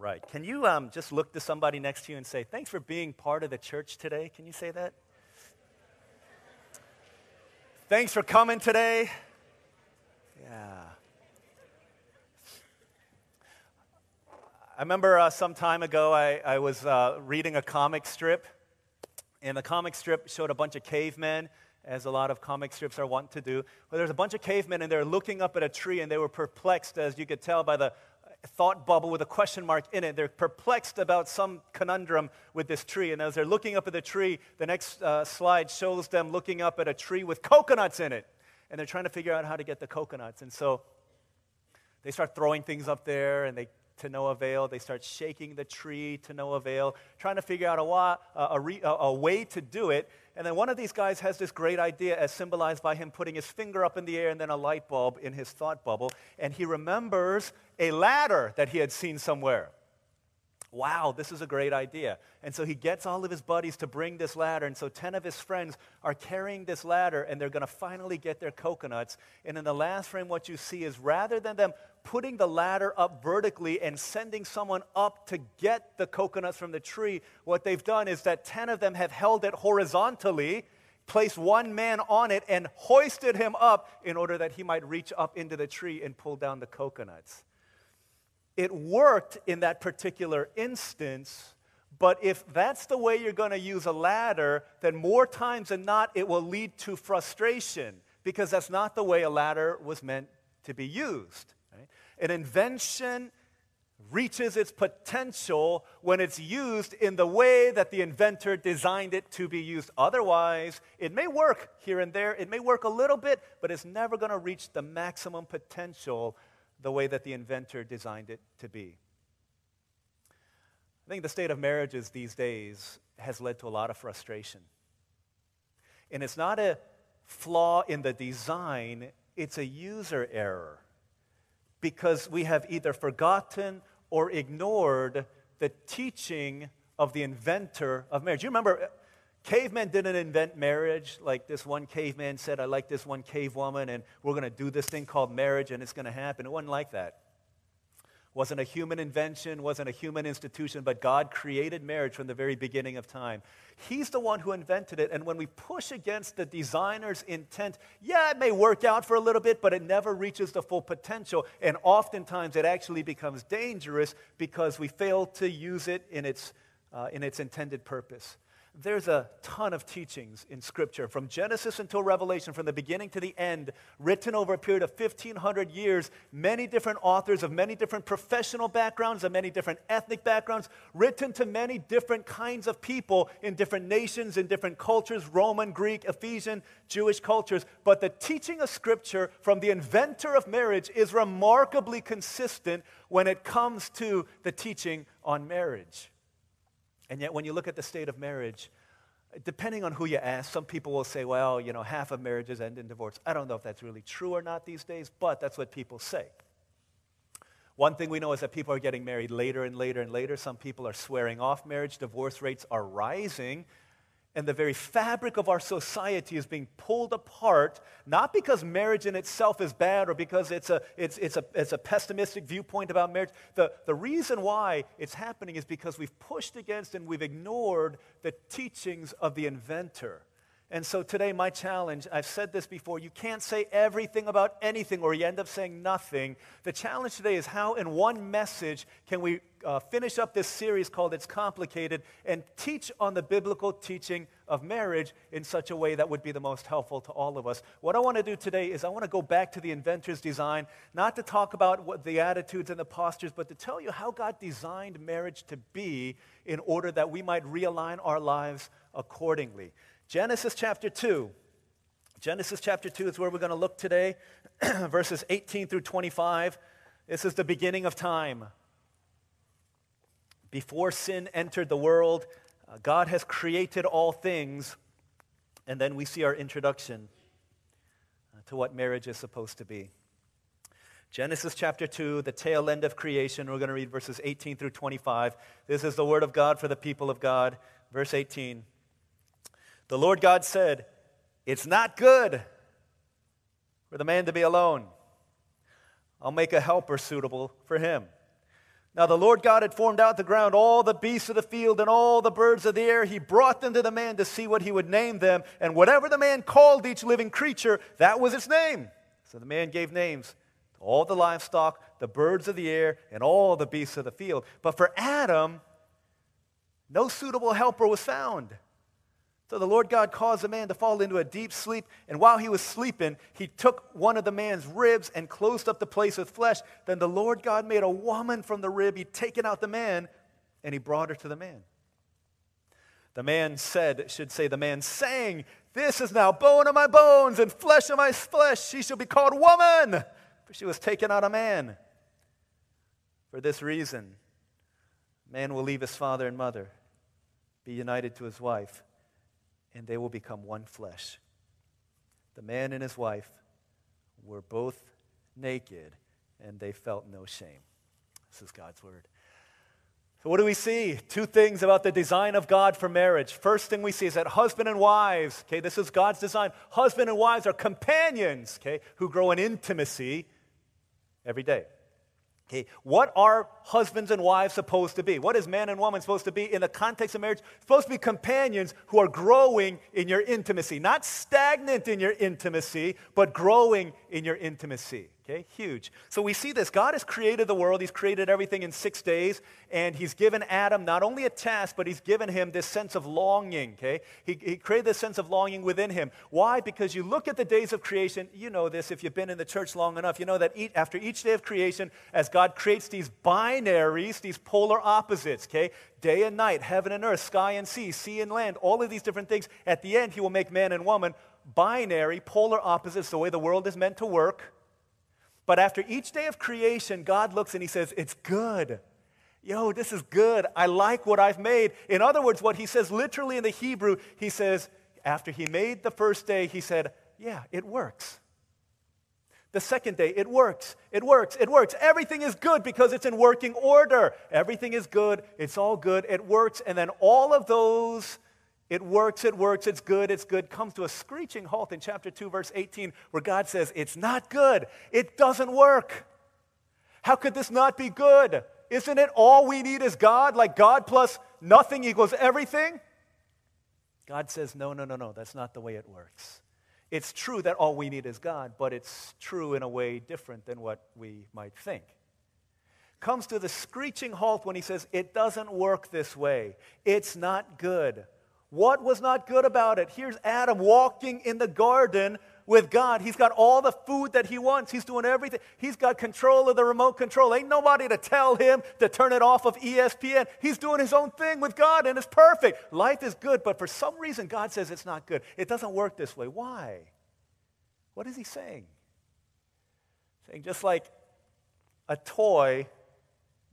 right. Can you um, just look to somebody next to you and say, Thanks for being part of the church today? Can you say that? Thanks for coming today. Yeah. I remember uh, some time ago I, I was uh, reading a comic strip, and the comic strip showed a bunch of cavemen, as a lot of comic strips are wont to do. Well, there's a bunch of cavemen, and they're looking up at a tree, and they were perplexed, as you could tell by the thought bubble with a question mark in it. They're perplexed about some conundrum with this tree. And as they're looking up at the tree, the next uh, slide shows them looking up at a tree with coconuts in it. And they're trying to figure out how to get the coconuts. And so they start throwing things up there and they to no avail. They start shaking the tree to no avail, trying to figure out a, a, a, a, way to do it. And then one of these guys has this great idea, as symbolized by him putting his finger up in the air and then a light bulb in his thought bubble. And he remembers a ladder that he had seen somewhere wow, this is a great idea. And so he gets all of his buddies to bring this ladder. And so 10 of his friends are carrying this ladder, and they're going to finally get their coconuts. And in the last frame, what you see is rather than them putting the ladder up vertically and sending someone up to get the coconuts from the tree, what they've done is that 10 of them have held it horizontally. Placed one man on it and hoisted him up in order that he might reach up into the tree and pull down the coconuts it worked in that particular instance. But if that's the way you're going to use a ladder, then more times than not, it will lead to frustration because that's not the way a ladder was meant to be used. Right? An invention reaches its potential when it's used in the way that the inventor designed it to be used. Otherwise, it may work here and there, it may work a little bit, but it's never going to reach the maximum potential the way that the inventor designed it to be. I think the state of marriages these days has led to a lot of frustration. And it's not a flaw in the design, it's a user error. Because we have either forgotten or ignored the teaching of the inventor of marriage. You remember Cavemen didn't invent marriage like this one caveman said, I like this one cave woman, and we're going to do this thing called marriage, and it's going to happen. It wasn't like that. Wasn't a human invention, wasn't a human institution, but God created marriage from the very beginning of time. He's the one who invented it, and when we push against the designer's intent, yeah, it may work out for a little bit, but it never reaches the full potential, and oftentimes it actually becomes dangerous because we fail to use it in its, uh, in its intended purpose. There's a ton of teachings in Scripture, from Genesis until Revelation, from the beginning to the end, written over a period of 1,500 years. Many different authors of many different professional backgrounds and many different ethnic backgrounds, written to many different kinds of people in different nations, in different cultures Roman, Greek, Ephesian, Jewish cultures. But the teaching of Scripture from the inventor of marriage is remarkably consistent when it comes to the teaching on marriage. And yet, when you look at the state of marriage, depending on who you ask, some people will say, well, you know, half of marriages end in divorce. I don't know if that's really true or not these days, but that's what people say. One thing we know is that people are getting married later and later and later. Some people are swearing off marriage. Divorce rates are rising and the very fabric of our society is being pulled apart, not because marriage in itself is bad or because it's a, it's, it's a, it's a pessimistic viewpoint about marriage. The, the reason why it's happening is because we've pushed against and we've ignored the teachings of the inventor. And so today, my challenge I've said this before you can't say everything about anything or you end up saying nothing. The challenge today is how, in one message, can we uh, finish up this series called It's Complicated and teach on the biblical teaching of marriage in such a way that would be the most helpful to all of us. What I want to do today is I want to go back to the inventor's design, not to talk about what the attitudes and the postures, but to tell you how God designed marriage to be in order that we might realign our lives accordingly. Genesis chapter 2. Genesis chapter 2 is where we're going to look today, verses 18 through 25. This is the beginning of time. Before sin entered the world, uh, God has created all things, and then we see our introduction uh, to what marriage is supposed to be. Genesis chapter 2, the tail end of creation. We're going to read verses 18 through 25. This is the word of God for the people of God. Verse 18. The Lord God said, It's not good for the man to be alone. I'll make a helper suitable for him. Now the Lord God had formed out the ground all the beasts of the field and all the birds of the air. He brought them to the man to see what he would name them. And whatever the man called each living creature, that was its name. So the man gave names to all the livestock, the birds of the air, and all the beasts of the field. But for Adam, no suitable helper was found. So the Lord God caused the man to fall into a deep sleep, and while he was sleeping, he took one of the man's ribs and closed up the place with flesh. Then the Lord God made a woman from the rib. He'd taken out the man, and he brought her to the man. The man said, should say, the man sang, This is now bone of my bones and flesh of my flesh. She shall be called woman, for she was taken out of man. For this reason, man will leave his father and mother, be united to his wife and they will become one flesh. The man and his wife were both naked, and they felt no shame. This is God's word. So, what do we see? Two things about the design of God for marriage. First thing we see is that husband and wives, okay, this is God's design. Husband and wives are companions, okay, who grow in intimacy every day. Okay, what are husbands and wives supposed to be? What is man and woman supposed to be in the context of marriage? Supposed to be companions who are growing in your intimacy, not stagnant in your intimacy, but growing in your intimacy. Okay, huge. So we see this. God has created the world, He's created everything in six days, and He's given Adam not only a task, but He's given him this sense of longing. Okay, He, he created this sense of longing within him. Why? Because you look at the days of creation, you know this if you've been in the church long enough, you know that each, after each day of creation, as God creates these binaries, these polar opposites, okay, day and night, heaven and earth, sky and sea, sea and land, all of these different things, at the end, He will make man and woman binary, polar opposites, the way the world is meant to work but after each day of creation, God looks and he says, It's good. Yo, this is good. I like what I've made. In other words, what he says literally in the Hebrew, he says, after he made the first day, he said, Yeah, it works. The second day, it works. It works. It works. Everything is good because it's in working order. Everything is good. It's all good. It works. And then all of those it works, it works, it's good, it's good, comes to a screeching halt in chapter 2, verse 18, where God says, It's not good. It doesn't work. How could this not be good? Isn't it all we need is God? Like God plus nothing equals everything? God says, No, no, no, no, that's not the way it works. It's true that all we need is God, but it's true in a way different than what we might think. Comes to the screeching halt when he says, It doesn't work this way. It's not good. What was not good about it? Here's Adam walking in the garden with God. He's got all the food that he wants. He's doing everything. He's got control of the remote control. Ain't nobody to tell him to turn it off of ESPN. He's doing his own thing with God and it's perfect. Life is good, but for some reason God says it's not good. It doesn't work this way. Why? What is he saying? Saying just like a toy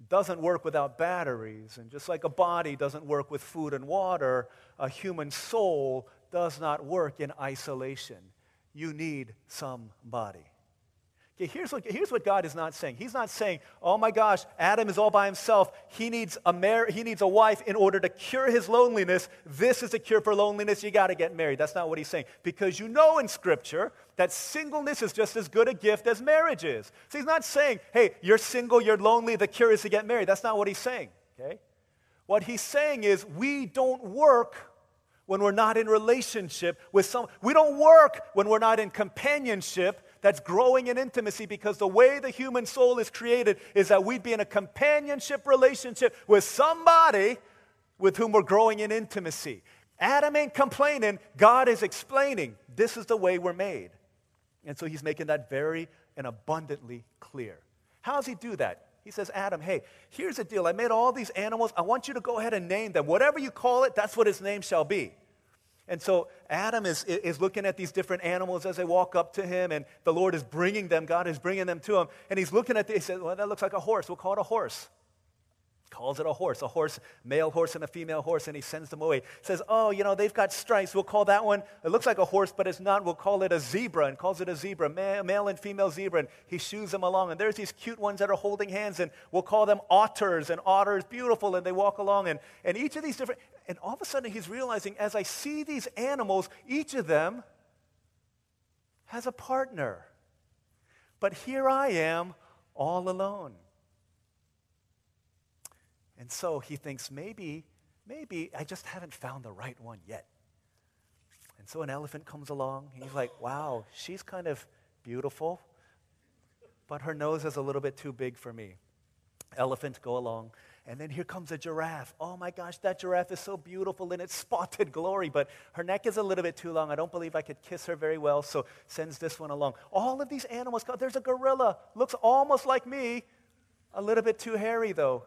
doesn't work without batteries, and just like a body doesn't work with food and water, a human soul does not work in isolation. You need somebody. Okay, here's what, here's what God is not saying. He's not saying, oh my gosh, Adam is all by himself. He needs a, mar- he needs a wife in order to cure his loneliness. This is a cure for loneliness. You got to get married. That's not what he's saying. Because you know in Scripture that singleness is just as good a gift as marriage is. So he's not saying, hey, you're single, you're lonely, the cure is to get married. That's not what he's saying. Okay? What he's saying is, we don't work when we're not in relationship with someone. We don't work when we're not in companionship that's growing in intimacy because the way the human soul is created is that we'd be in a companionship relationship with somebody with whom we're growing in intimacy. Adam ain't complaining, God is explaining this is the way we're made. And so he's making that very and abundantly clear. How does he do that? He says, Adam, hey, here's the deal. I made all these animals. I want you to go ahead and name them. Whatever you call it, that's what his name shall be. And so Adam is, is looking at these different animals as they walk up to him, and the Lord is bringing them, God is bringing them to him. And he's looking at this, he says, Well, that looks like a horse. We'll call it a horse. Calls it a horse, a horse, male horse and a female horse, and he sends them away. Says, Oh, you know, they've got stripes. We'll call that one, it looks like a horse, but it's not. We'll call it a zebra, and calls it a zebra, male, male and female zebra. And he shoos them along. And there's these cute ones that are holding hands, and we'll call them otters, and otters, beautiful, and they walk along. And, and each of these different, and all of a sudden, he's realizing as I see these animals, each of them has a partner. But here I am all alone. And so he thinks maybe, maybe I just haven't found the right one yet. And so an elephant comes along. he's like, wow, she's kind of beautiful, but her nose is a little bit too big for me. Elephant, go along. And then here comes a giraffe. Oh my gosh, that giraffe is so beautiful in its spotted glory, but her neck is a little bit too long. I don't believe I could kiss her very well, so sends this one along. All of these animals, there's a gorilla, looks almost like me, a little bit too hairy though.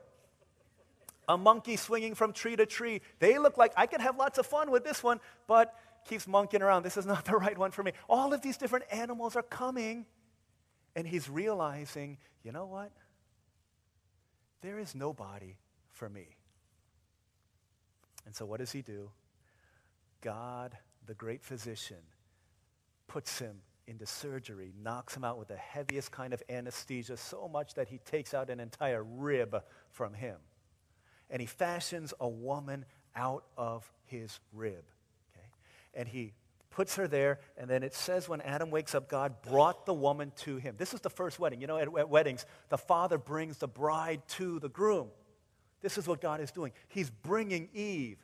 A monkey swinging from tree to tree. They look like I could have lots of fun with this one, but keeps monkeying around. This is not the right one for me. All of these different animals are coming, and he's realizing, you know what? There is nobody for me. And so, what does he do? God, the great physician, puts him into surgery, knocks him out with the heaviest kind of anesthesia, so much that he takes out an entire rib from him. And he fashions a woman out of his rib. Okay? And he puts her there, and then it says when Adam wakes up, God brought the woman to him. This is the first wedding. You know, at, at, weddings, the father brings the bride to the groom. This is what God is doing. He's bringing Eve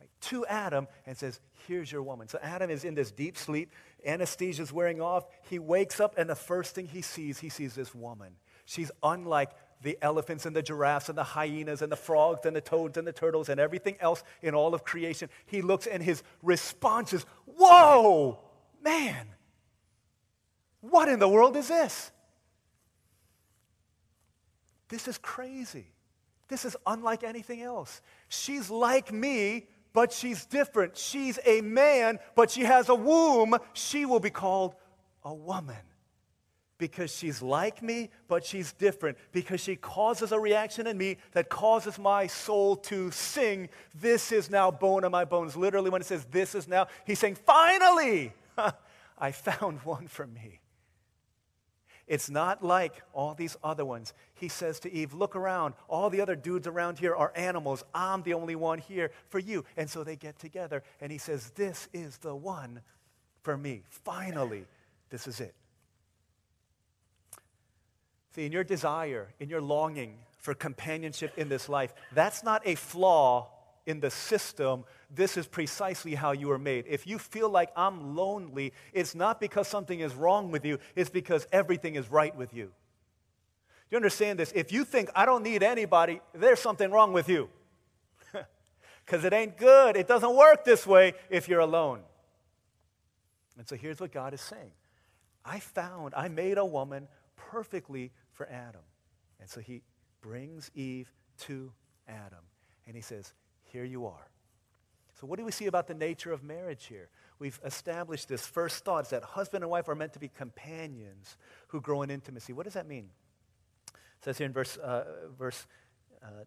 right, to Adam and says, Here's your woman. So Adam is in this deep sleep. Anesthesia is wearing off. He wakes up, and the first thing he sees, he sees this woman. She's unlike the elephants and the giraffes and the hyenas and the frogs and the toads and the turtles and everything else in all of creation. He looks and his response is, Whoa, man, what in the world is this? This is crazy. This is unlike anything else. She's like me, but she's different. She's a man, but she has a womb. She will be called a woman because she's like me, but she's different, because she causes a reaction in me that causes my soul to sing, This is now bone of my bones. Literally, when it says this is now, he's saying, Finally, I found one for me. It's not like all these other ones. He says to Eve, Look around. All the other dudes around here are animals. I'm the only one here for you. And so they get together, and he says, This is the one for me. Finally, this is it. See, in your desire, in your longing for companionship in this life, that's not a flaw in the system. This is precisely how you are made. If you feel like I'm lonely, it's not because something is wrong with you, it's because everything is right with you. Do you understand this? If you think I don't need anybody, there's something wrong with you. Because it ain't good. It doesn't work this way if you're alone. And so here's what God is saying I found, I made a woman perfectly for Adam. And so he brings Eve to Adam. And he says, Here you are. So, what do we see about the nature of marriage here? We've established this first thought is that husband and wife are meant to be companions who grow in intimacy. What does that mean? It says here in verse, uh, verse uh,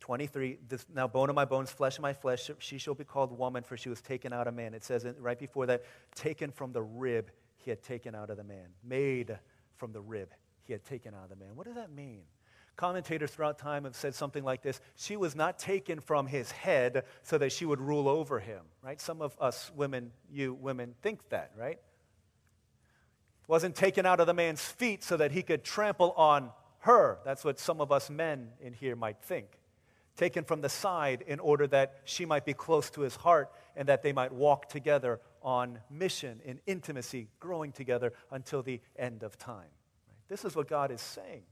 23, this, now bone of my bones, flesh of my flesh, she shall be called woman, for she was taken out of man. It says right before that, taken from the rib he had taken out of the man, made from the rib he had taken out of the man. What does that mean? Commentators throughout time have said something like this She was not taken from his head so that she would rule over him, right? Some of us women, you women, think that, right? Wasn't taken out of the man's feet so that he could trample on her. That's what some of us men in here might think. Taken from the side in order that she might be close to his heart and that they might walk together on mission in intimacy, growing together until the end of time. This is what God is saying.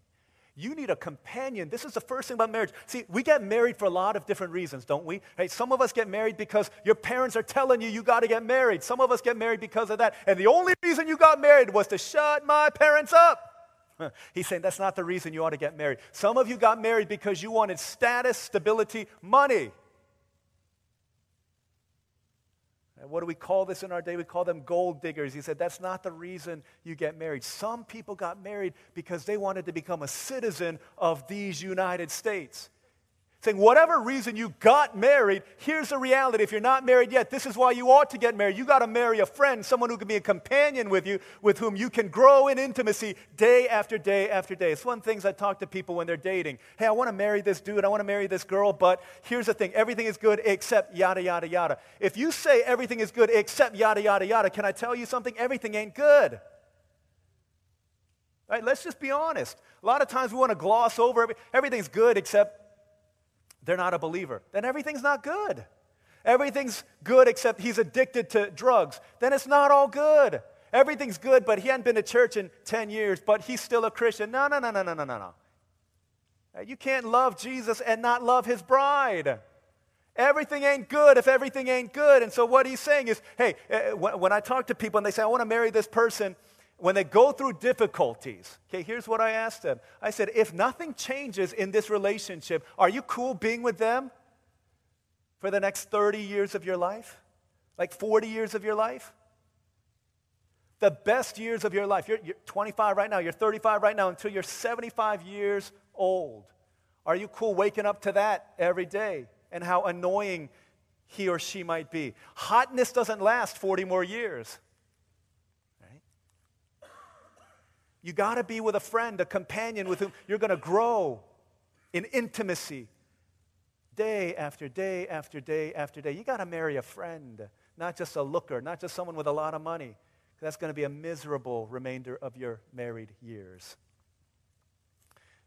You need a companion. This is the first thing about marriage. See, we get married for a lot of different reasons, don't we? Hey, some of us get married because your parents are telling you you got to get married. Some of us get married because of that. And the only reason you got married was to shut my parents up. He's saying that's not the reason you ought to get married. Some of you got married because you wanted status, stability, money. What do we call this in our day? We call them gold diggers. He said, That's not the reason you get married. Some people got married because they wanted to become a citizen of these United States saying, whatever reason you got married, here's the reality. If you're not married yet, this is why you ought to get married. You got to marry a friend, someone who can be a companion with you, with whom you can grow in intimacy day after day after day. It's one of the things I talk to people when they're dating. Hey, I want to marry this dude, I want to marry this girl, but here's the thing everything is good except yada, yada, yada. If you say everything is good except yada, yada, yada, can I tell you something? Everything ain't good. Right? Let's just be honest. A lot of times we want to gloss over everything's good except they're not a believer. Then everything's not good. Everything's good except he's addicted to drugs. Then it's not all good. Everything's good, but he hadn't been to church in 10 years, but he's still a Christian. No, no, no, no, no, no, no, no. You can't love Jesus and not love his bride. Everything ain't good if everything ain't good. And so what he's saying is, hey, eh, when I talk to people and they say, I want to marry this person, when they go through difficulties, okay, here's what I asked them. I said, if nothing changes in this relationship, are you cool being with them for the next 30 years of your life? Like 40 years of your life? The best years of your life. You're, you're 25 right now, you're 35 right now, until you're 75 years old. Are you cool waking up to that every day and how annoying he or she might be? Hotness doesn't last 40 more years. You got to be with a friend, a companion with whom you're going to grow in intimacy day after day after day after day. You got to marry a friend, not just a looker, not just someone with a lot of money. That's going to be a miserable remainder of your married years.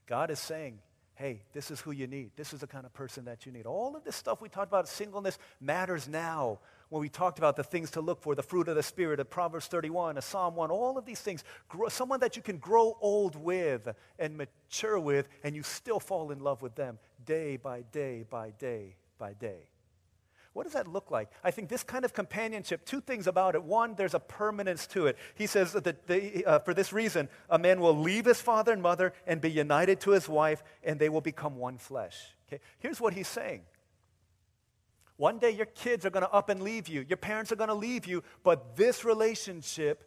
God is saying, hey, this is who you need. This is the kind of person that you need. All of this stuff we talked about, singleness, matters now when we talked about the things to look for, the fruit of the Spirit, a Proverbs 31, a Psalm 1, all of these things. Grow, someone that you can grow old with and mature with, and you still fall in love with them day by day by day by day. What does that look like? I think this kind of companionship, two things about it. One, there's a permanence to it. He says that they, uh, for this reason, a man will leave his father and mother and be united to his wife, and they will become one flesh. Okay? Here's what he's saying one day your kids are going to up and leave you, your parents are going to leave you, but this relationship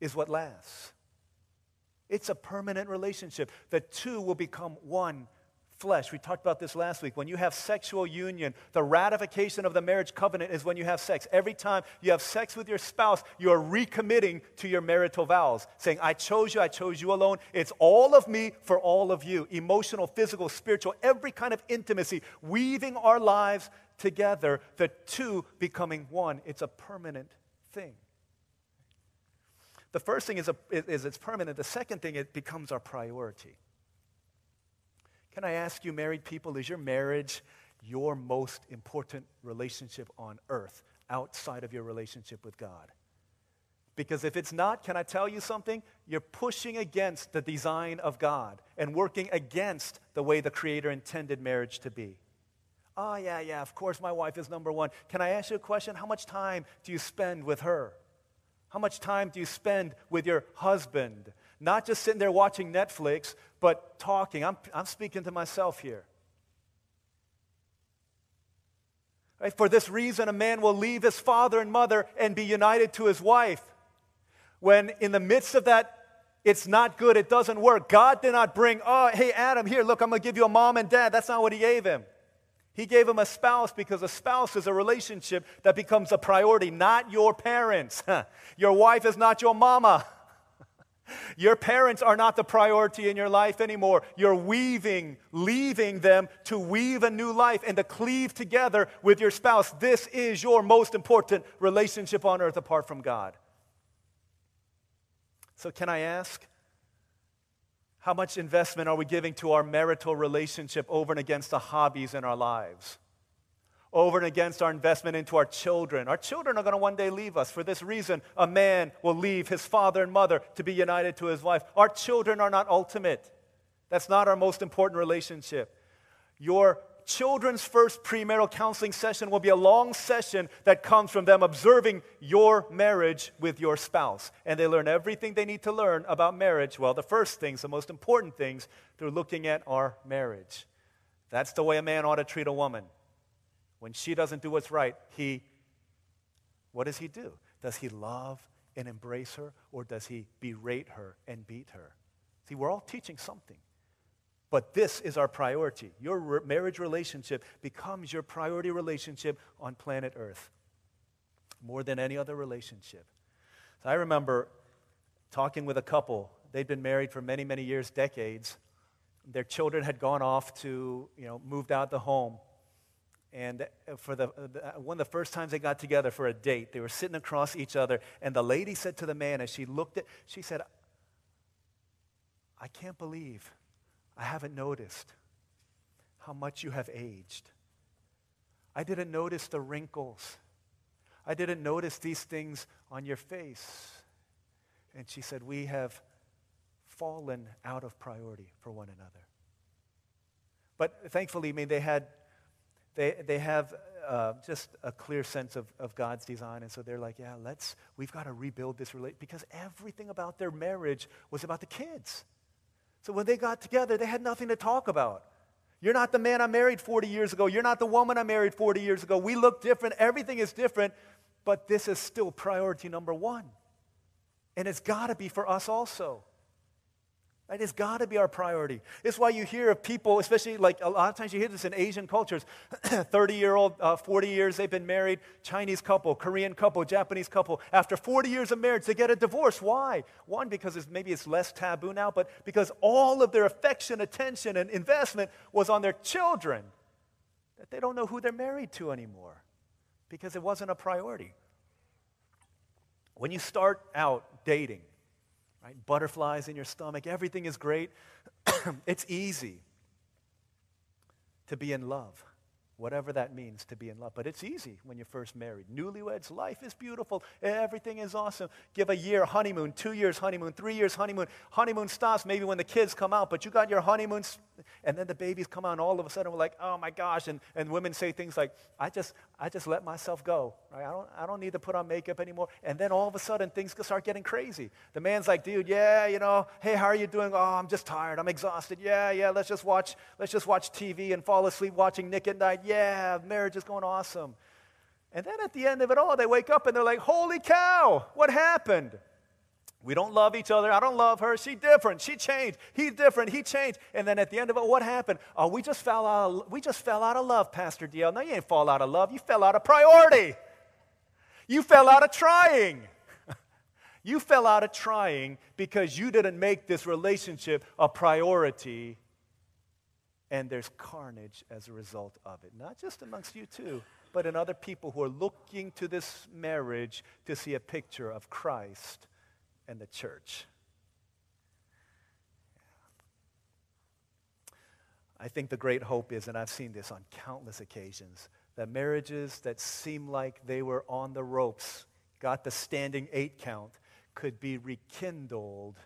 is what lasts. It's a permanent relationship. The two will become one flesh. We talked about this last week. When you have sexual union, the ratification of the marriage covenant is when you have sex. Every time you have sex with your spouse, you are recommitting to your marital vows, saying, I chose you, I chose you alone. It's all of me for all of you. Emotional, physical, spiritual, every kind of intimacy, weaving our lives together, the two becoming one. It's a permanent thing. The first thing is, a, is it's permanent. The second thing, it becomes our priority. Can I ask you, married people, is your marriage your most important relationship on earth outside of your relationship with God? Because if it's not, can I tell you something? You're pushing against the design of God and working against the way the Creator intended marriage to be. Oh, yeah, yeah, of course my wife is number one. Can I ask you a question? How much time do you spend with her? How much time do you spend with your husband? Not just sitting there watching Netflix, but talking. I'm, I'm speaking to myself here. Right? For this reason, a man will leave his father and mother and be united to his wife. When in the midst of that, it's not good, it doesn't work. God did not bring, oh, hey, Adam, here, look, I'm going to give you a mom and dad. That's not what he gave him. He gave him a spouse because a spouse is a relationship that becomes a priority, not your parents. your wife is not your mama. Your parents are not the priority in your life anymore. You're weaving, leaving them to weave a new life and to cleave together with your spouse. This is your most important relationship on earth apart from God. So, can I ask, how much investment are we giving to our marital relationship over and against the hobbies in our lives? Over and against our investment into our children. Our children are going to one day leave us. For this reason, a man will leave his father and mother to be united to his wife. Our children are not ultimate. That's not our most important relationship. Your children's first premarital counseling session will be a long session that comes from them observing your marriage with your spouse. And they learn everything they need to learn about marriage. Well, the first things, the most important things, through looking at our marriage. That's the way a man ought to treat a woman. When she doesn't do what's right, he, what does he do? Does he love and embrace her, or does he berate her and beat her? See, we're all teaching something. But this is our priority. Your re- marriage relationship becomes your priority relationship on planet Earth more than any other relationship. So I remember talking with a couple. They'd been married for many, many years, decades. Their children had gone off to, you know, moved out the home. And uh, for the, uh, uh, one of the first times they got together for a date, they were sitting across each other. And the lady said to the man, as she looked at, she said, I can't believe I haven't noticed how much you have aged. I didn't notice the wrinkles. I didn't notice these things on your face. And she said, We have fallen out of priority for one another. But thankfully, I mean, they had, they, they have uh, just a clear sense of, of God's design. And so they're like, yeah, let's, we've got to rebuild this relationship because everything about their marriage was about the kids. So when they got together, they had nothing to talk about. You're not the man I married 40 years ago. You're not the woman I married 40 years ago. We look different. Everything is different. But this is still priority number one. And it's got to be for us also. Right? It's got to be our priority. It's why you hear of people, especially like a lot of times you hear this in Asian cultures 30 year old, uh, 40 years they've been married, Chinese couple, Korean couple, Japanese couple. After 40 years of marriage, they get a divorce. Why? One, because it's, maybe it's less taboo now, but because all of their affection, attention, and investment was on their children. That they don't know who they're married to anymore because it wasn't a priority. When you start out dating, right? Butterflies in your stomach, everything is great. it's easy to be in love whatever that means to be in love. But it's easy when you're first married. Newlyweds, life is beautiful. Everything is awesome. Give a year honeymoon, two years honeymoon, three years honeymoon. Honeymoon stops maybe when the kids come out, but you got your honeymoon, and then the babies come out, and all of a sudden we're like, oh my gosh. And, and women say things like, I just, I just let myself go. Right? I, don't, I don't need to put on makeup anymore. And then all of a sudden things start getting crazy. The man's like, dude, yeah, you know, hey, how are you doing? Oh, I'm just tired. I'm exhausted. Yeah, yeah, let's just watch, let's just watch TV and fall asleep watching Nick at Nite yeah, marriage is going awesome. And then at the end of it all, they wake up and they're like, holy cow, what happened? We don't love each other. I don't love her. She different. She changed. He's different. He changed. And then at the end of it, what happened? Oh, we just fell out. Of, we just fell out of love, Pastor DL. No, you ain't fall out of love. You fell out of priority. You fell out of trying. you fell out of trying because you didn't make this relationship a priority and there's carnage as a result of it. Not just amongst you two, but in other people who are looking to this marriage to see a picture of Christ and the church. I think the great hope is, and I've seen this on countless occasions, that marriages that seem like they were on the ropes, got the standing eight count, could be rekindled.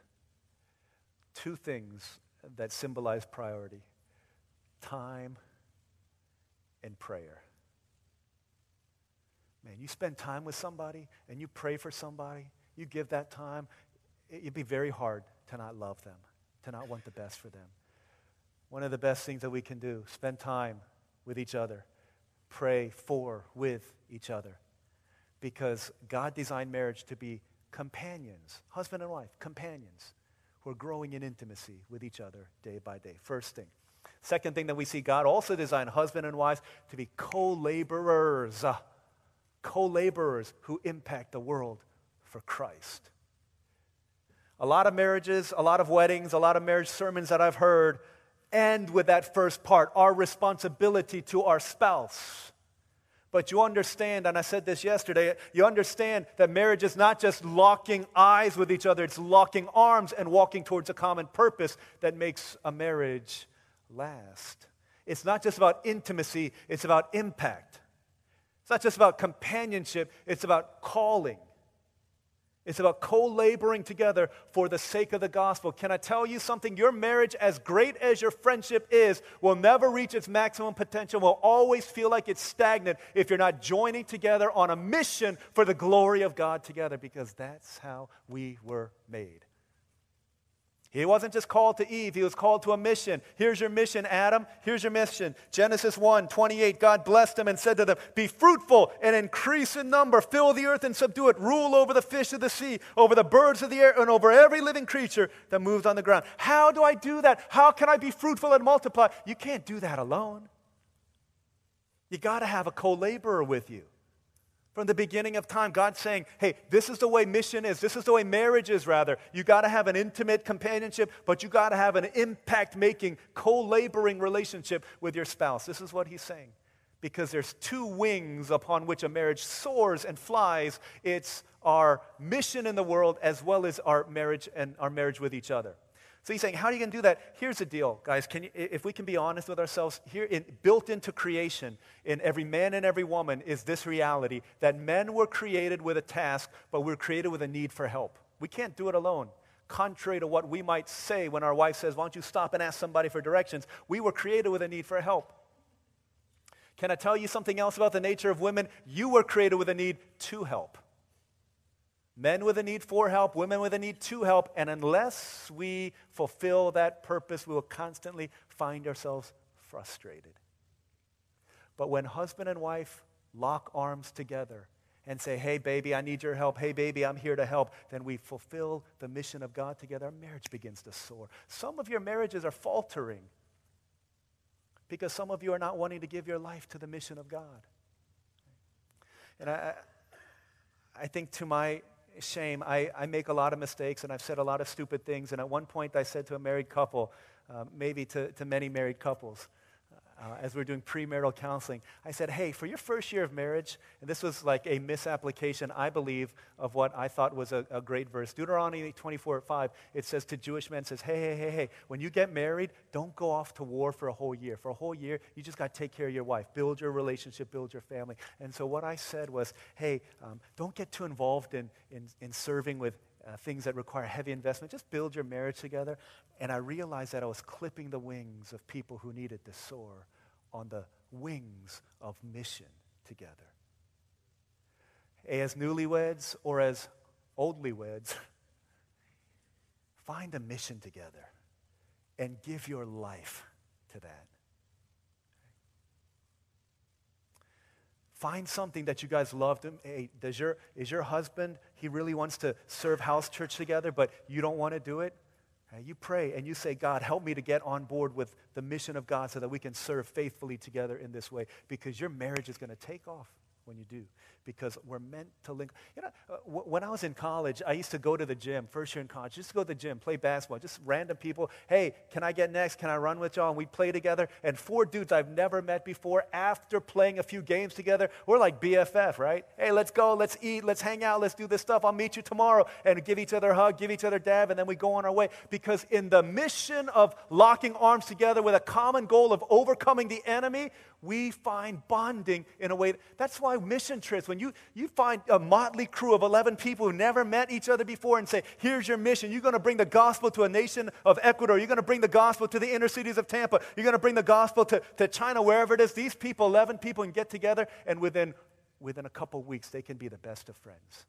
Two things that symbolize priority time and prayer. Man, you spend time with somebody and you pray for somebody, you give that time, it'd be very hard to not love them, to not want the best for them. One of the best things that we can do, spend time with each other, pray for, with each other. Because God designed marriage to be companions, husband and wife, companions who are growing in intimacy with each other day by day. First thing. Second thing that we see, God also designed husband and wives to be co laborers, uh, co laborers who impact the world for Christ. A lot of marriages, a lot of weddings, a lot of marriage sermons that I've heard end with that first part our responsibility to our spouse. But you understand, and I said this yesterday, you understand that marriage is not just locking eyes with each other, it's locking arms and walking towards a common purpose that makes a marriage last. It's not just about intimacy, it's about impact. It's not just about companionship, it's about calling. It's about co laboring together for the sake of the gospel. Can I tell you something? Your marriage, as great as your friendship is, will never reach its maximum potential, will always feel like it's stagnant if you're not joining together on a mission for the glory of God together, because that's how we were made. He wasn't just called to Eve, he was called to a mission. Here's your mission, Adam. Here's your mission. Genesis 1 28, God blessed them and said to them, Be fruitful and increase in number, fill the earth and subdue it, rule over the fish of the sea, over the birds of the air, and over every living creature that moves on the ground. How do I do that? How can I be fruitful and multiply? You can't do that alone. You got to have a co laborer with you. From the beginning of time, God's saying, hey, this is the way mission is. This is the way marriage is, rather. You got to have an intimate companionship, but you got to have an impact making, co laboring relationship with your spouse. This is what he's saying. Because there's two wings upon which a marriage soars and flies it's our mission in the world as well as our marriage and our marriage with each other. So he's saying, how are you going to do that? Here's the deal, guys. You, if we can be honest with ourselves, here, in, built into creation, in every man and every woman, is this reality that men were created with a task, but we're created with a need for help. We can't do it alone. Contrary to what we might say when our wife says, Why don't you stop and ask somebody for directions? We were created with a need for help. Can I tell you something else about the nature of women? You were created with a need to help. Men with a need for help, women with a need to help, and unless we fulfill that purpose, we will constantly find ourselves frustrated. But when husband and wife lock arms together and say, Hey, baby, I need your help. Hey, baby, I'm here to help, then we fulfill the mission of God together. Our marriage begins to soar. Some of your marriages are faltering because some of you are not wanting to give your life to the mission of God. And I, I think to my shame. I, I make a lot of mistakes and I've said a lot of stupid things. And at one point, I said to a married couple, uh, maybe to, to many married couples, uh, as we are doing premarital counseling, I said, hey, for your first year of marriage, and this was like a misapplication, I believe, of what I thought was a, a great verse. Deuteronomy 24 5, it says to Jewish men, says, hey, hey, hey, hey, when you get married, don't go off to war for a whole year. For a whole year, you just got to take care of your wife, build your relationship, build your family. And so what I said was, hey, um, don't get too involved in, in, in serving with uh, things that require heavy investment. Just build your marriage together. And I realized that I was clipping the wings of people who needed to soar on the wings of mission together. As newlyweds or as oldlyweds, find a mission together and give your life to that. Find something that you guys love. Hey, does your, is your husband, he really wants to serve house church together, but you don't want to do it? You pray and you say, God, help me to get on board with the mission of God so that we can serve faithfully together in this way because your marriage is going to take off when you do because we're meant to link. You know, uh, when I was in college, I used to go to the gym, first year in college, just to go to the gym, play basketball, just random people. Hey, can I get next? Can I run with y'all? And we play together. And four dudes I've never met before, after playing a few games together, we're like BFF, right? Hey, let's go, let's eat, let's hang out, let's do this stuff. I'll meet you tomorrow. And give each other a hug, give each other a dab, and then we go on our way. Because in the mission of locking arms together with a common goal of overcoming the enemy, we find bonding in a way. That's why mission trips, when you, you find a motley crew of 11 people who never met each other before and say, here's your mission. You're going to bring the gospel to a nation of Ecuador. You're going to bring the gospel to the inner cities of Tampa. You're going to bring the gospel to, to China, wherever it is. These people, 11 people, can get together, and within, within a couple weeks, they can be the best of friends.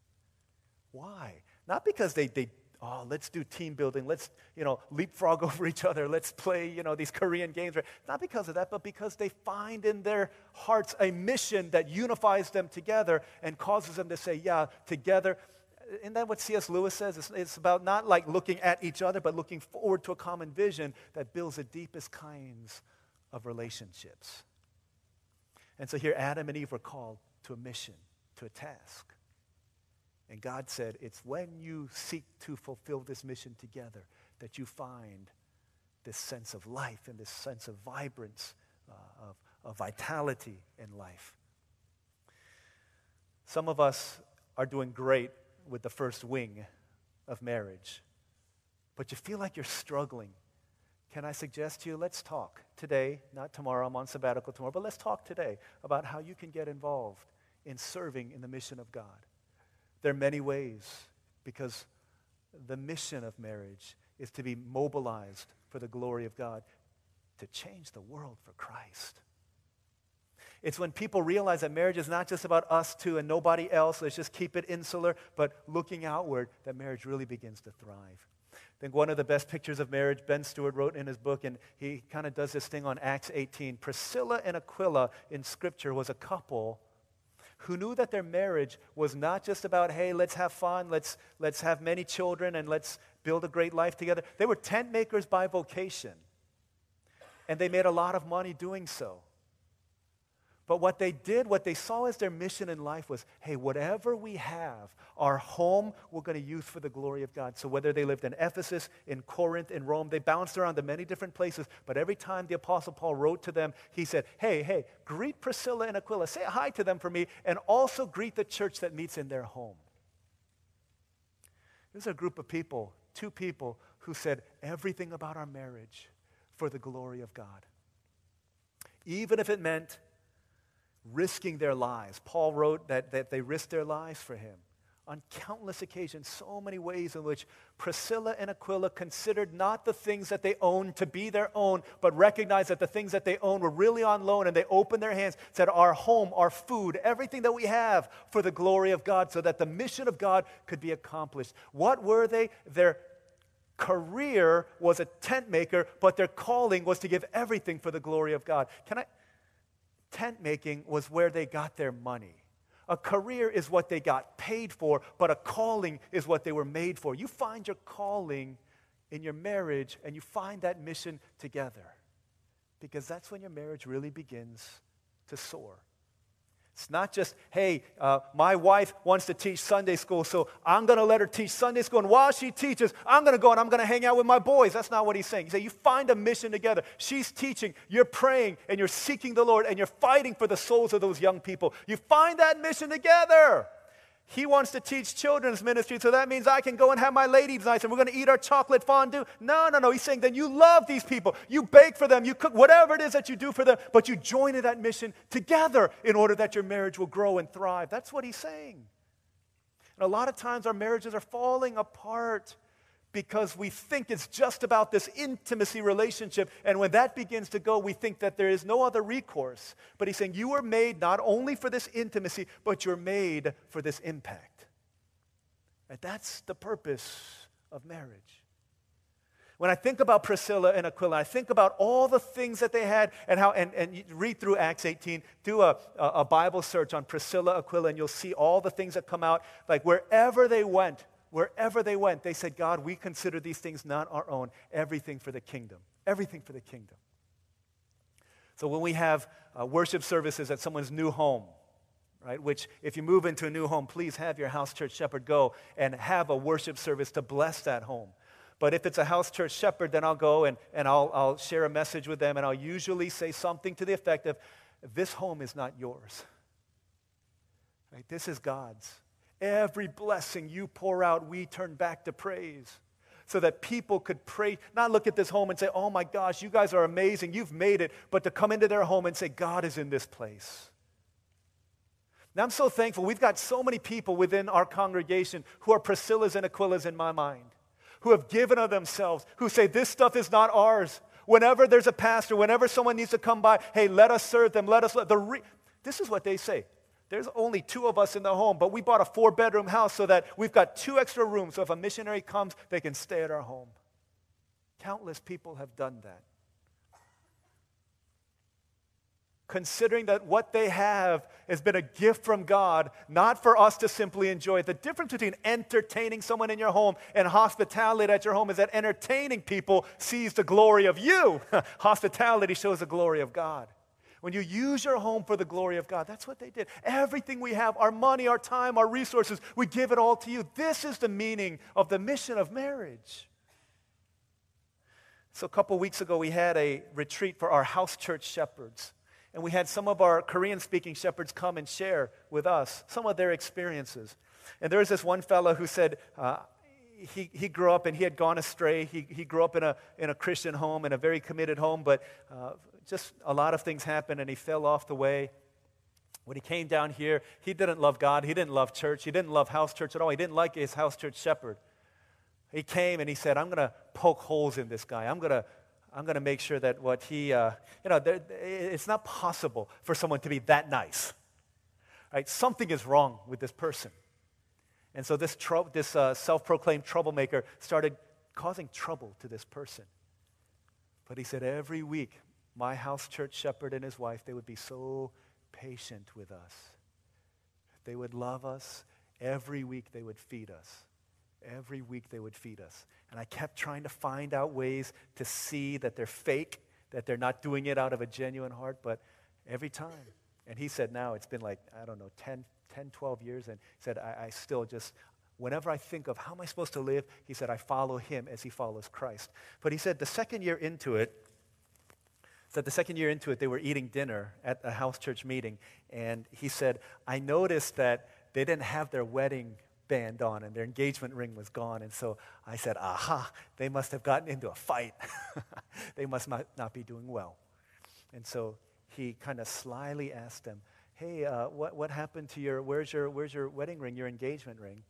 Why? Not because they, they oh, let's do team building. Let's, you know, leapfrog over each other. Let's play, you know, these Korean games. Not because of that, but because they find in their hearts a mission that unifies them together and causes them to say, yeah, together. Isn't that what C.S. Lewis says? It's, it's about not like looking at each other, but looking forward to a common vision that builds the deepest kinds of relationships. And so here, Adam and Eve were called to a mission, to a task. And God said, it's when you seek to fulfill this mission together that you find this sense of life and this sense of vibrance, uh, of, of vitality in life. Some of us are doing great with the first wing of marriage, but you feel like you're struggling. Can I suggest to you, let's talk today, not tomorrow, I'm on sabbatical tomorrow, but let's talk today about how you can get involved in serving in the mission of God. There are many ways because the mission of marriage is to be mobilized for the glory of God, to change the world for Christ. It's when people realize that marriage is not just about us two and nobody else, let's just keep it insular, but looking outward, that marriage really begins to thrive. I think one of the best pictures of marriage, Ben Stuart wrote in his book, and he kind of does this thing on Acts 18. Priscilla and Aquila in Scripture was a couple who knew that their marriage was not just about, hey, let's have fun, let's, let's have many children, and let's build a great life together. They were tent makers by vocation, and they made a lot of money doing so. But what they did, what they saw as their mission in life was hey, whatever we have, our home, we're going to use for the glory of God. So whether they lived in Ephesus, in Corinth, in Rome, they bounced around to many different places. But every time the Apostle Paul wrote to them, he said, hey, hey, greet Priscilla and Aquila. Say hi to them for me, and also greet the church that meets in their home. There's a group of people, two people, who said everything about our marriage for the glory of God. Even if it meant risking their lives. Paul wrote that, that they risked their lives for him on countless occasions, so many ways in which Priscilla and Aquila considered not the things that they owned to be their own, but recognized that the things that they owned were really on loan, and they opened their hands, said, Our home, our food, everything that we have for the glory of God, so that the mission of God could be accomplished. What were they? Their career was a tent maker, but their calling was to give everything for the glory of God. Can I? Tent making was where they got their money. A career is what they got paid for, but a calling is what they were made for. You find your calling in your marriage and you find that mission together because that's when your marriage really begins to soar. It's not just, hey, uh, my wife wants to teach Sunday school, so I'm going to let her teach Sunday school. And while she teaches, I'm going to go and I'm going to hang out with my boys. That's not what he's saying. He said, you find a mission together. She's teaching, you're praying, and you're seeking the Lord, and you're fighting for the souls of those young people. You find that mission together. He wants to teach children's ministry, so that means I can go and have my ladies' nights and we're going to eat our chocolate fondue. No, no, no. He's saying then you love these people. You bake for them, you cook, whatever it is that you do for them, but you join in that mission together in order that your marriage will grow and thrive. That's what he's saying. And a lot of times our marriages are falling apart because we think it's just about this intimacy relationship. And when that begins to go, we think that there is no other recourse. But he's saying you are made not only for this intimacy, but you're made for this impact. And that's the purpose of marriage. When I think about Priscilla and Aquila, I think about all the things that they had and how, and, and read through Acts 18, do a, a Bible search on Priscilla, Aquila, and you'll see all the things that come out. Like wherever they went, wherever they went, they said, God, we consider these things not our own, everything for the kingdom. Everything for the kingdom. So when we have uh, worship services at someone's new home, right, which if you move into a new home, please have your house church shepherd go and have a worship service to bless that home. But if it's a house church shepherd, then I'll go and, and I'll, I'll share a message with them, and I'll usually say something to the effect of, This home is not yours. Right? This is God's. Every blessing you pour out, we turn back to praise. So that people could pray, not look at this home and say, oh my gosh, you guys are amazing, you've made it, but to come into their home and say, God is in this place. Now, I'm so thankful. We've got so many people within our congregation who are Priscillas and Aquilas in my mind, who have given of themselves, who say, This stuff is not ours. Whenever there's a pastor, whenever someone needs to come by, hey, let us serve them, let us. Let, the re- this is what they say there's only two of us in the home, but we bought a four bedroom house so that we've got two extra rooms. So if a missionary comes, they can stay at our home. Countless people have done that. Considering that what they have has been a gift from God, not for us to simply enjoy. The difference between entertaining someone in your home and hospitality at your home is that entertaining people sees the glory of you. hospitality shows the glory of God. When you use your home for the glory of God, that's what they did. Everything we have, our money, our time, our resources, we give it all to you. This is the meaning of the mission of marriage. So, a couple weeks ago, we had a retreat for our house church shepherds. And we had some of our Korean speaking shepherds come and share with us some of their experiences. And there was this one fellow who said, uh, he, he grew up and he had gone astray. He, he grew up in a, in a Christian home, in a very committed home, but uh, just a lot of things happened and he fell off the way. When he came down here, he didn't love God. He didn't love church. He didn't love house church at all. He didn't like his house church shepherd. He came and he said, I'm going to poke holes in this guy. I'm going to I'm going to make sure that what he, uh, you know, there, it's not possible for someone to be that nice. Right? Something is wrong with this person. And so this, tro- this uh, self proclaimed troublemaker started causing trouble to this person. But he said, every week my house church shepherd and his wife, they would be so patient with us. They would love us. Every week they would feed us. Every week they would feed us. And I kept trying to find out ways to see that they're fake, that they're not doing it out of a genuine heart, but every time. And he said, now it's been like, I don't know, 10, 10 12 years. And he said, I, I still just, whenever I think of how am I supposed to live, he said, I follow him as he follows Christ. But he said, the second year into it, that the second year into it, they were eating dinner at a house church meeting. And he said, I noticed that they didn't have their wedding band on and their engagement ring was gone. And so I said, aha, they must have gotten into a fight. they must not, be doing well. And so he kind of slyly asked them, hey, uh, what, what happened to your, where's your, where's your wedding ring, your engagement ring?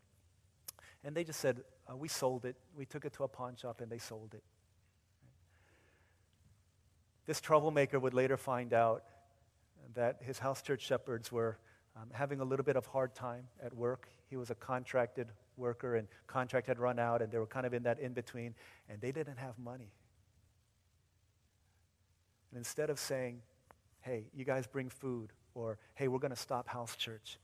And they just said, uh, we sold it. We took it to a pawn shop and they sold it. This troublemaker would later find out that his house church shepherds were um, having a little bit of hard time at work. He was a contracted worker, and contract had run out, and they were kind of in that in between, and they didn't have money. And instead of saying, hey, you guys bring food, or hey, we're going to stop house church,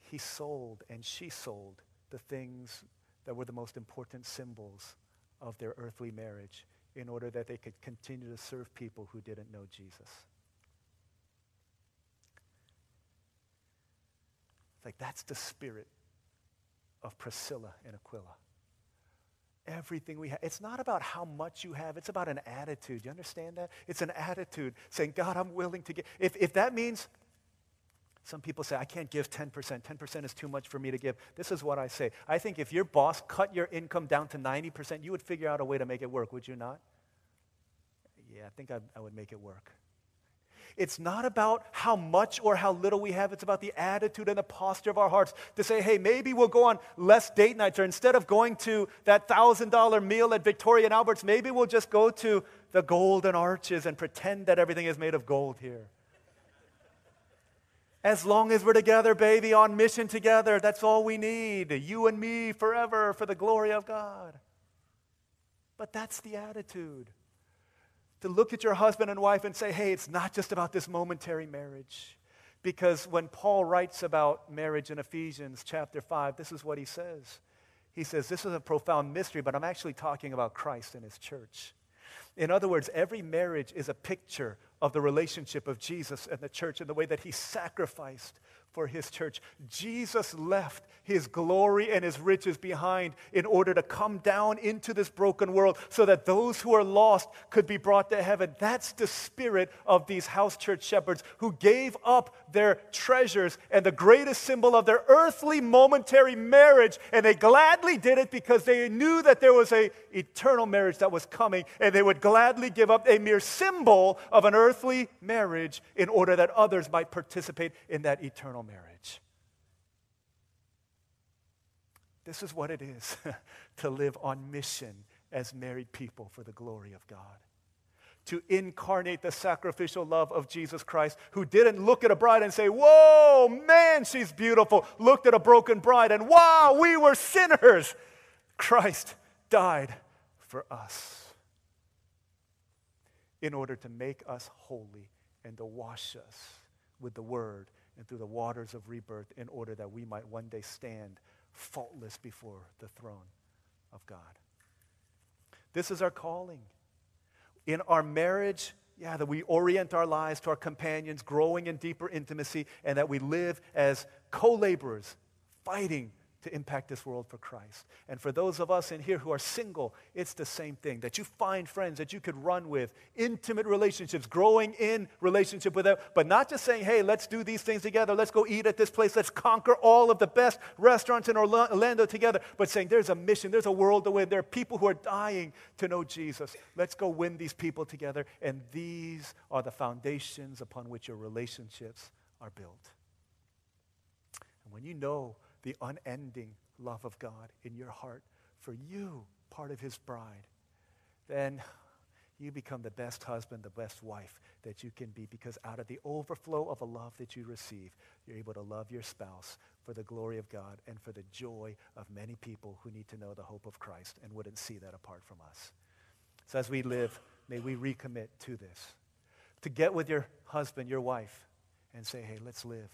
he sold and she sold the things that were the most important symbols of their earthly marriage in order that they could continue to serve people who didn't know Jesus. Like, that's the spirit of Priscilla and Aquila. Everything we have. It's not about how much you have, it's about an attitude. You understand that? It's an attitude saying, God, I'm willing to give. If, if that means some people say, I can't give 10%. 10% is too much for me to give. This is what I say. I think if your boss cut your income down to 90%, you would figure out a way to make it work, would you not? Yeah, I think I, I would make it work. It's not about how much or how little we have. It's about the attitude and the posture of our hearts to say, hey, maybe we'll go on less date nights, or instead of going to that $1,000 meal at Victoria and Albert's, maybe we'll just go to the golden arches and pretend that everything is made of gold here. As long as we're together, baby, on mission together, that's all we need. You and me forever for the glory of God. But that's the attitude to look at your husband and wife and say, hey, it's not just about this momentary marriage. Because when Paul writes about marriage in Ephesians chapter 5, this is what he says. He says, This is a profound mystery, but I'm actually talking about Christ and his church. In other words, every marriage is a picture of the relationship of Jesus and the church and the way that he sacrificed for his church. Jesus left his glory and his riches behind in order to come down into this broken world so that those who are lost could be brought to heaven. That's the spirit of these house church shepherds who gave up their treasures and the greatest symbol of their earthly momentary marriage and they gladly did it because they knew that there was a eternal marriage that was coming and they would gladly give up a mere symbol of an earthly marriage in order that others might participate in that eternal marriage. This is what it is to live on mission as married people for the glory of God. To incarnate the sacrificial love of Jesus Christ, who didn't look at a bride and say, Whoa, man, she's beautiful. Looked at a broken bride and, Wow, we were sinners. Christ died for us in order to make us holy and to wash us with the word and through the waters of rebirth in order that we might one day stand faultless before the throne of God. This is our calling. In our marriage, yeah, that we orient our lives to our companions, growing in deeper intimacy, and that we live as co laborers, fighting to impact this world for Christ. And for those of us in here who are single, it's the same thing that you find friends that you could run with, intimate relationships, growing in relationship with them, but not just saying, hey, let's do these things together, let's go eat at this place, let's conquer all of the best restaurants in Orlando together, but saying there's a mission, there's a world win, there are people who are dying to know Jesus. Let's go win these people together, and these are the foundations upon which your relationships are built. And when you know the unending love of God in your heart for you, part of his bride, then you become the best husband, the best wife that you can be because out of the overflow of a love that you receive, you're able to love your spouse for the glory of God and for the joy of many people who need to know the hope of Christ and wouldn't see that apart from us. So as we live, may we recommit to this. To get with your husband, your wife, and say, hey, let's live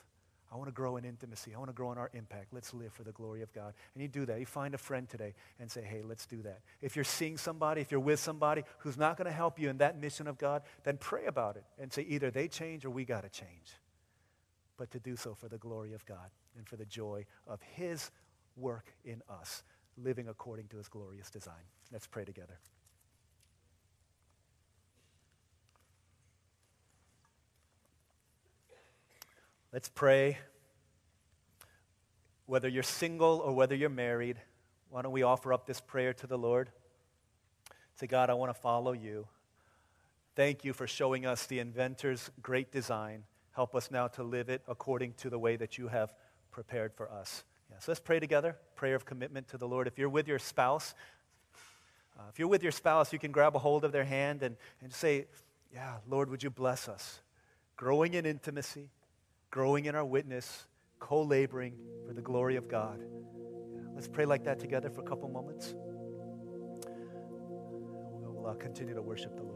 I want to grow in intimacy. I want to grow in our impact. Let's live for the glory of God. And you do that. You find a friend today and say, hey, let's do that. If you're seeing somebody, if you're with somebody who's not going to help you in that mission of God, then pray about it and say either they change or we got to change. But to do so for the glory of God and for the joy of His work in us, living according to His glorious design. Let's pray together. Let's pray whether you're single or whether you're married, why don't we offer up this prayer to the Lord? Say, God, I want to follow you. Thank you for showing us the inventor's great design. Help us now to live it according to the way that you have prepared for us. Yeah, so let's pray together. Prayer of commitment to the Lord. If you're with your spouse, uh, if you're with your spouse, you can grab a hold of their hand and, and say, Yeah, Lord, would you bless us? Growing in intimacy, growing in our witness, co laboring for the glory of God. Let's pray like that together for a couple moments. We'll uh, continue to worship the Lord.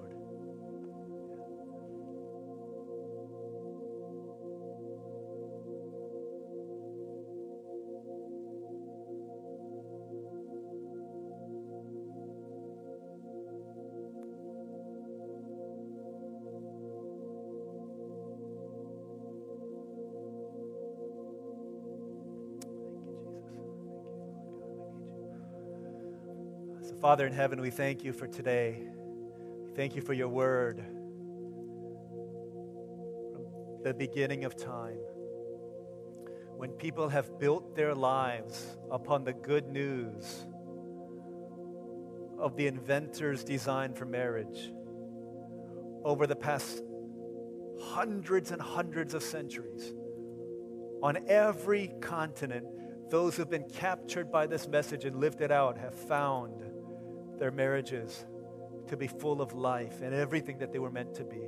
Father in heaven, we thank you for today. We thank you for your word from the beginning of time. When people have built their lives upon the good news of the inventor's design for marriage over the past hundreds and hundreds of centuries, on every continent, those who've been captured by this message and lived it out have found their marriages to be full of life and everything that they were meant to be.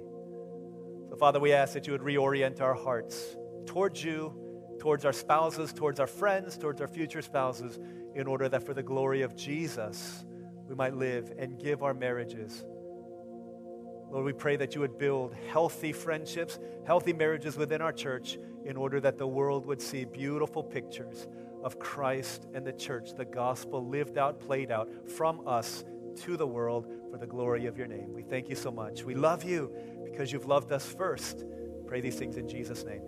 So, Father, we ask that you would reorient our hearts towards you, towards our spouses, towards our friends, towards our future spouses, in order that for the glory of Jesus, we might live and give our marriages. Lord, we pray that you would build healthy friendships, healthy marriages within our church, in order that the world would see beautiful pictures of Christ and the church, the gospel lived out, played out from us to the world for the glory of your name. We thank you so much. We love you because you've loved us first. Pray these things in Jesus' name.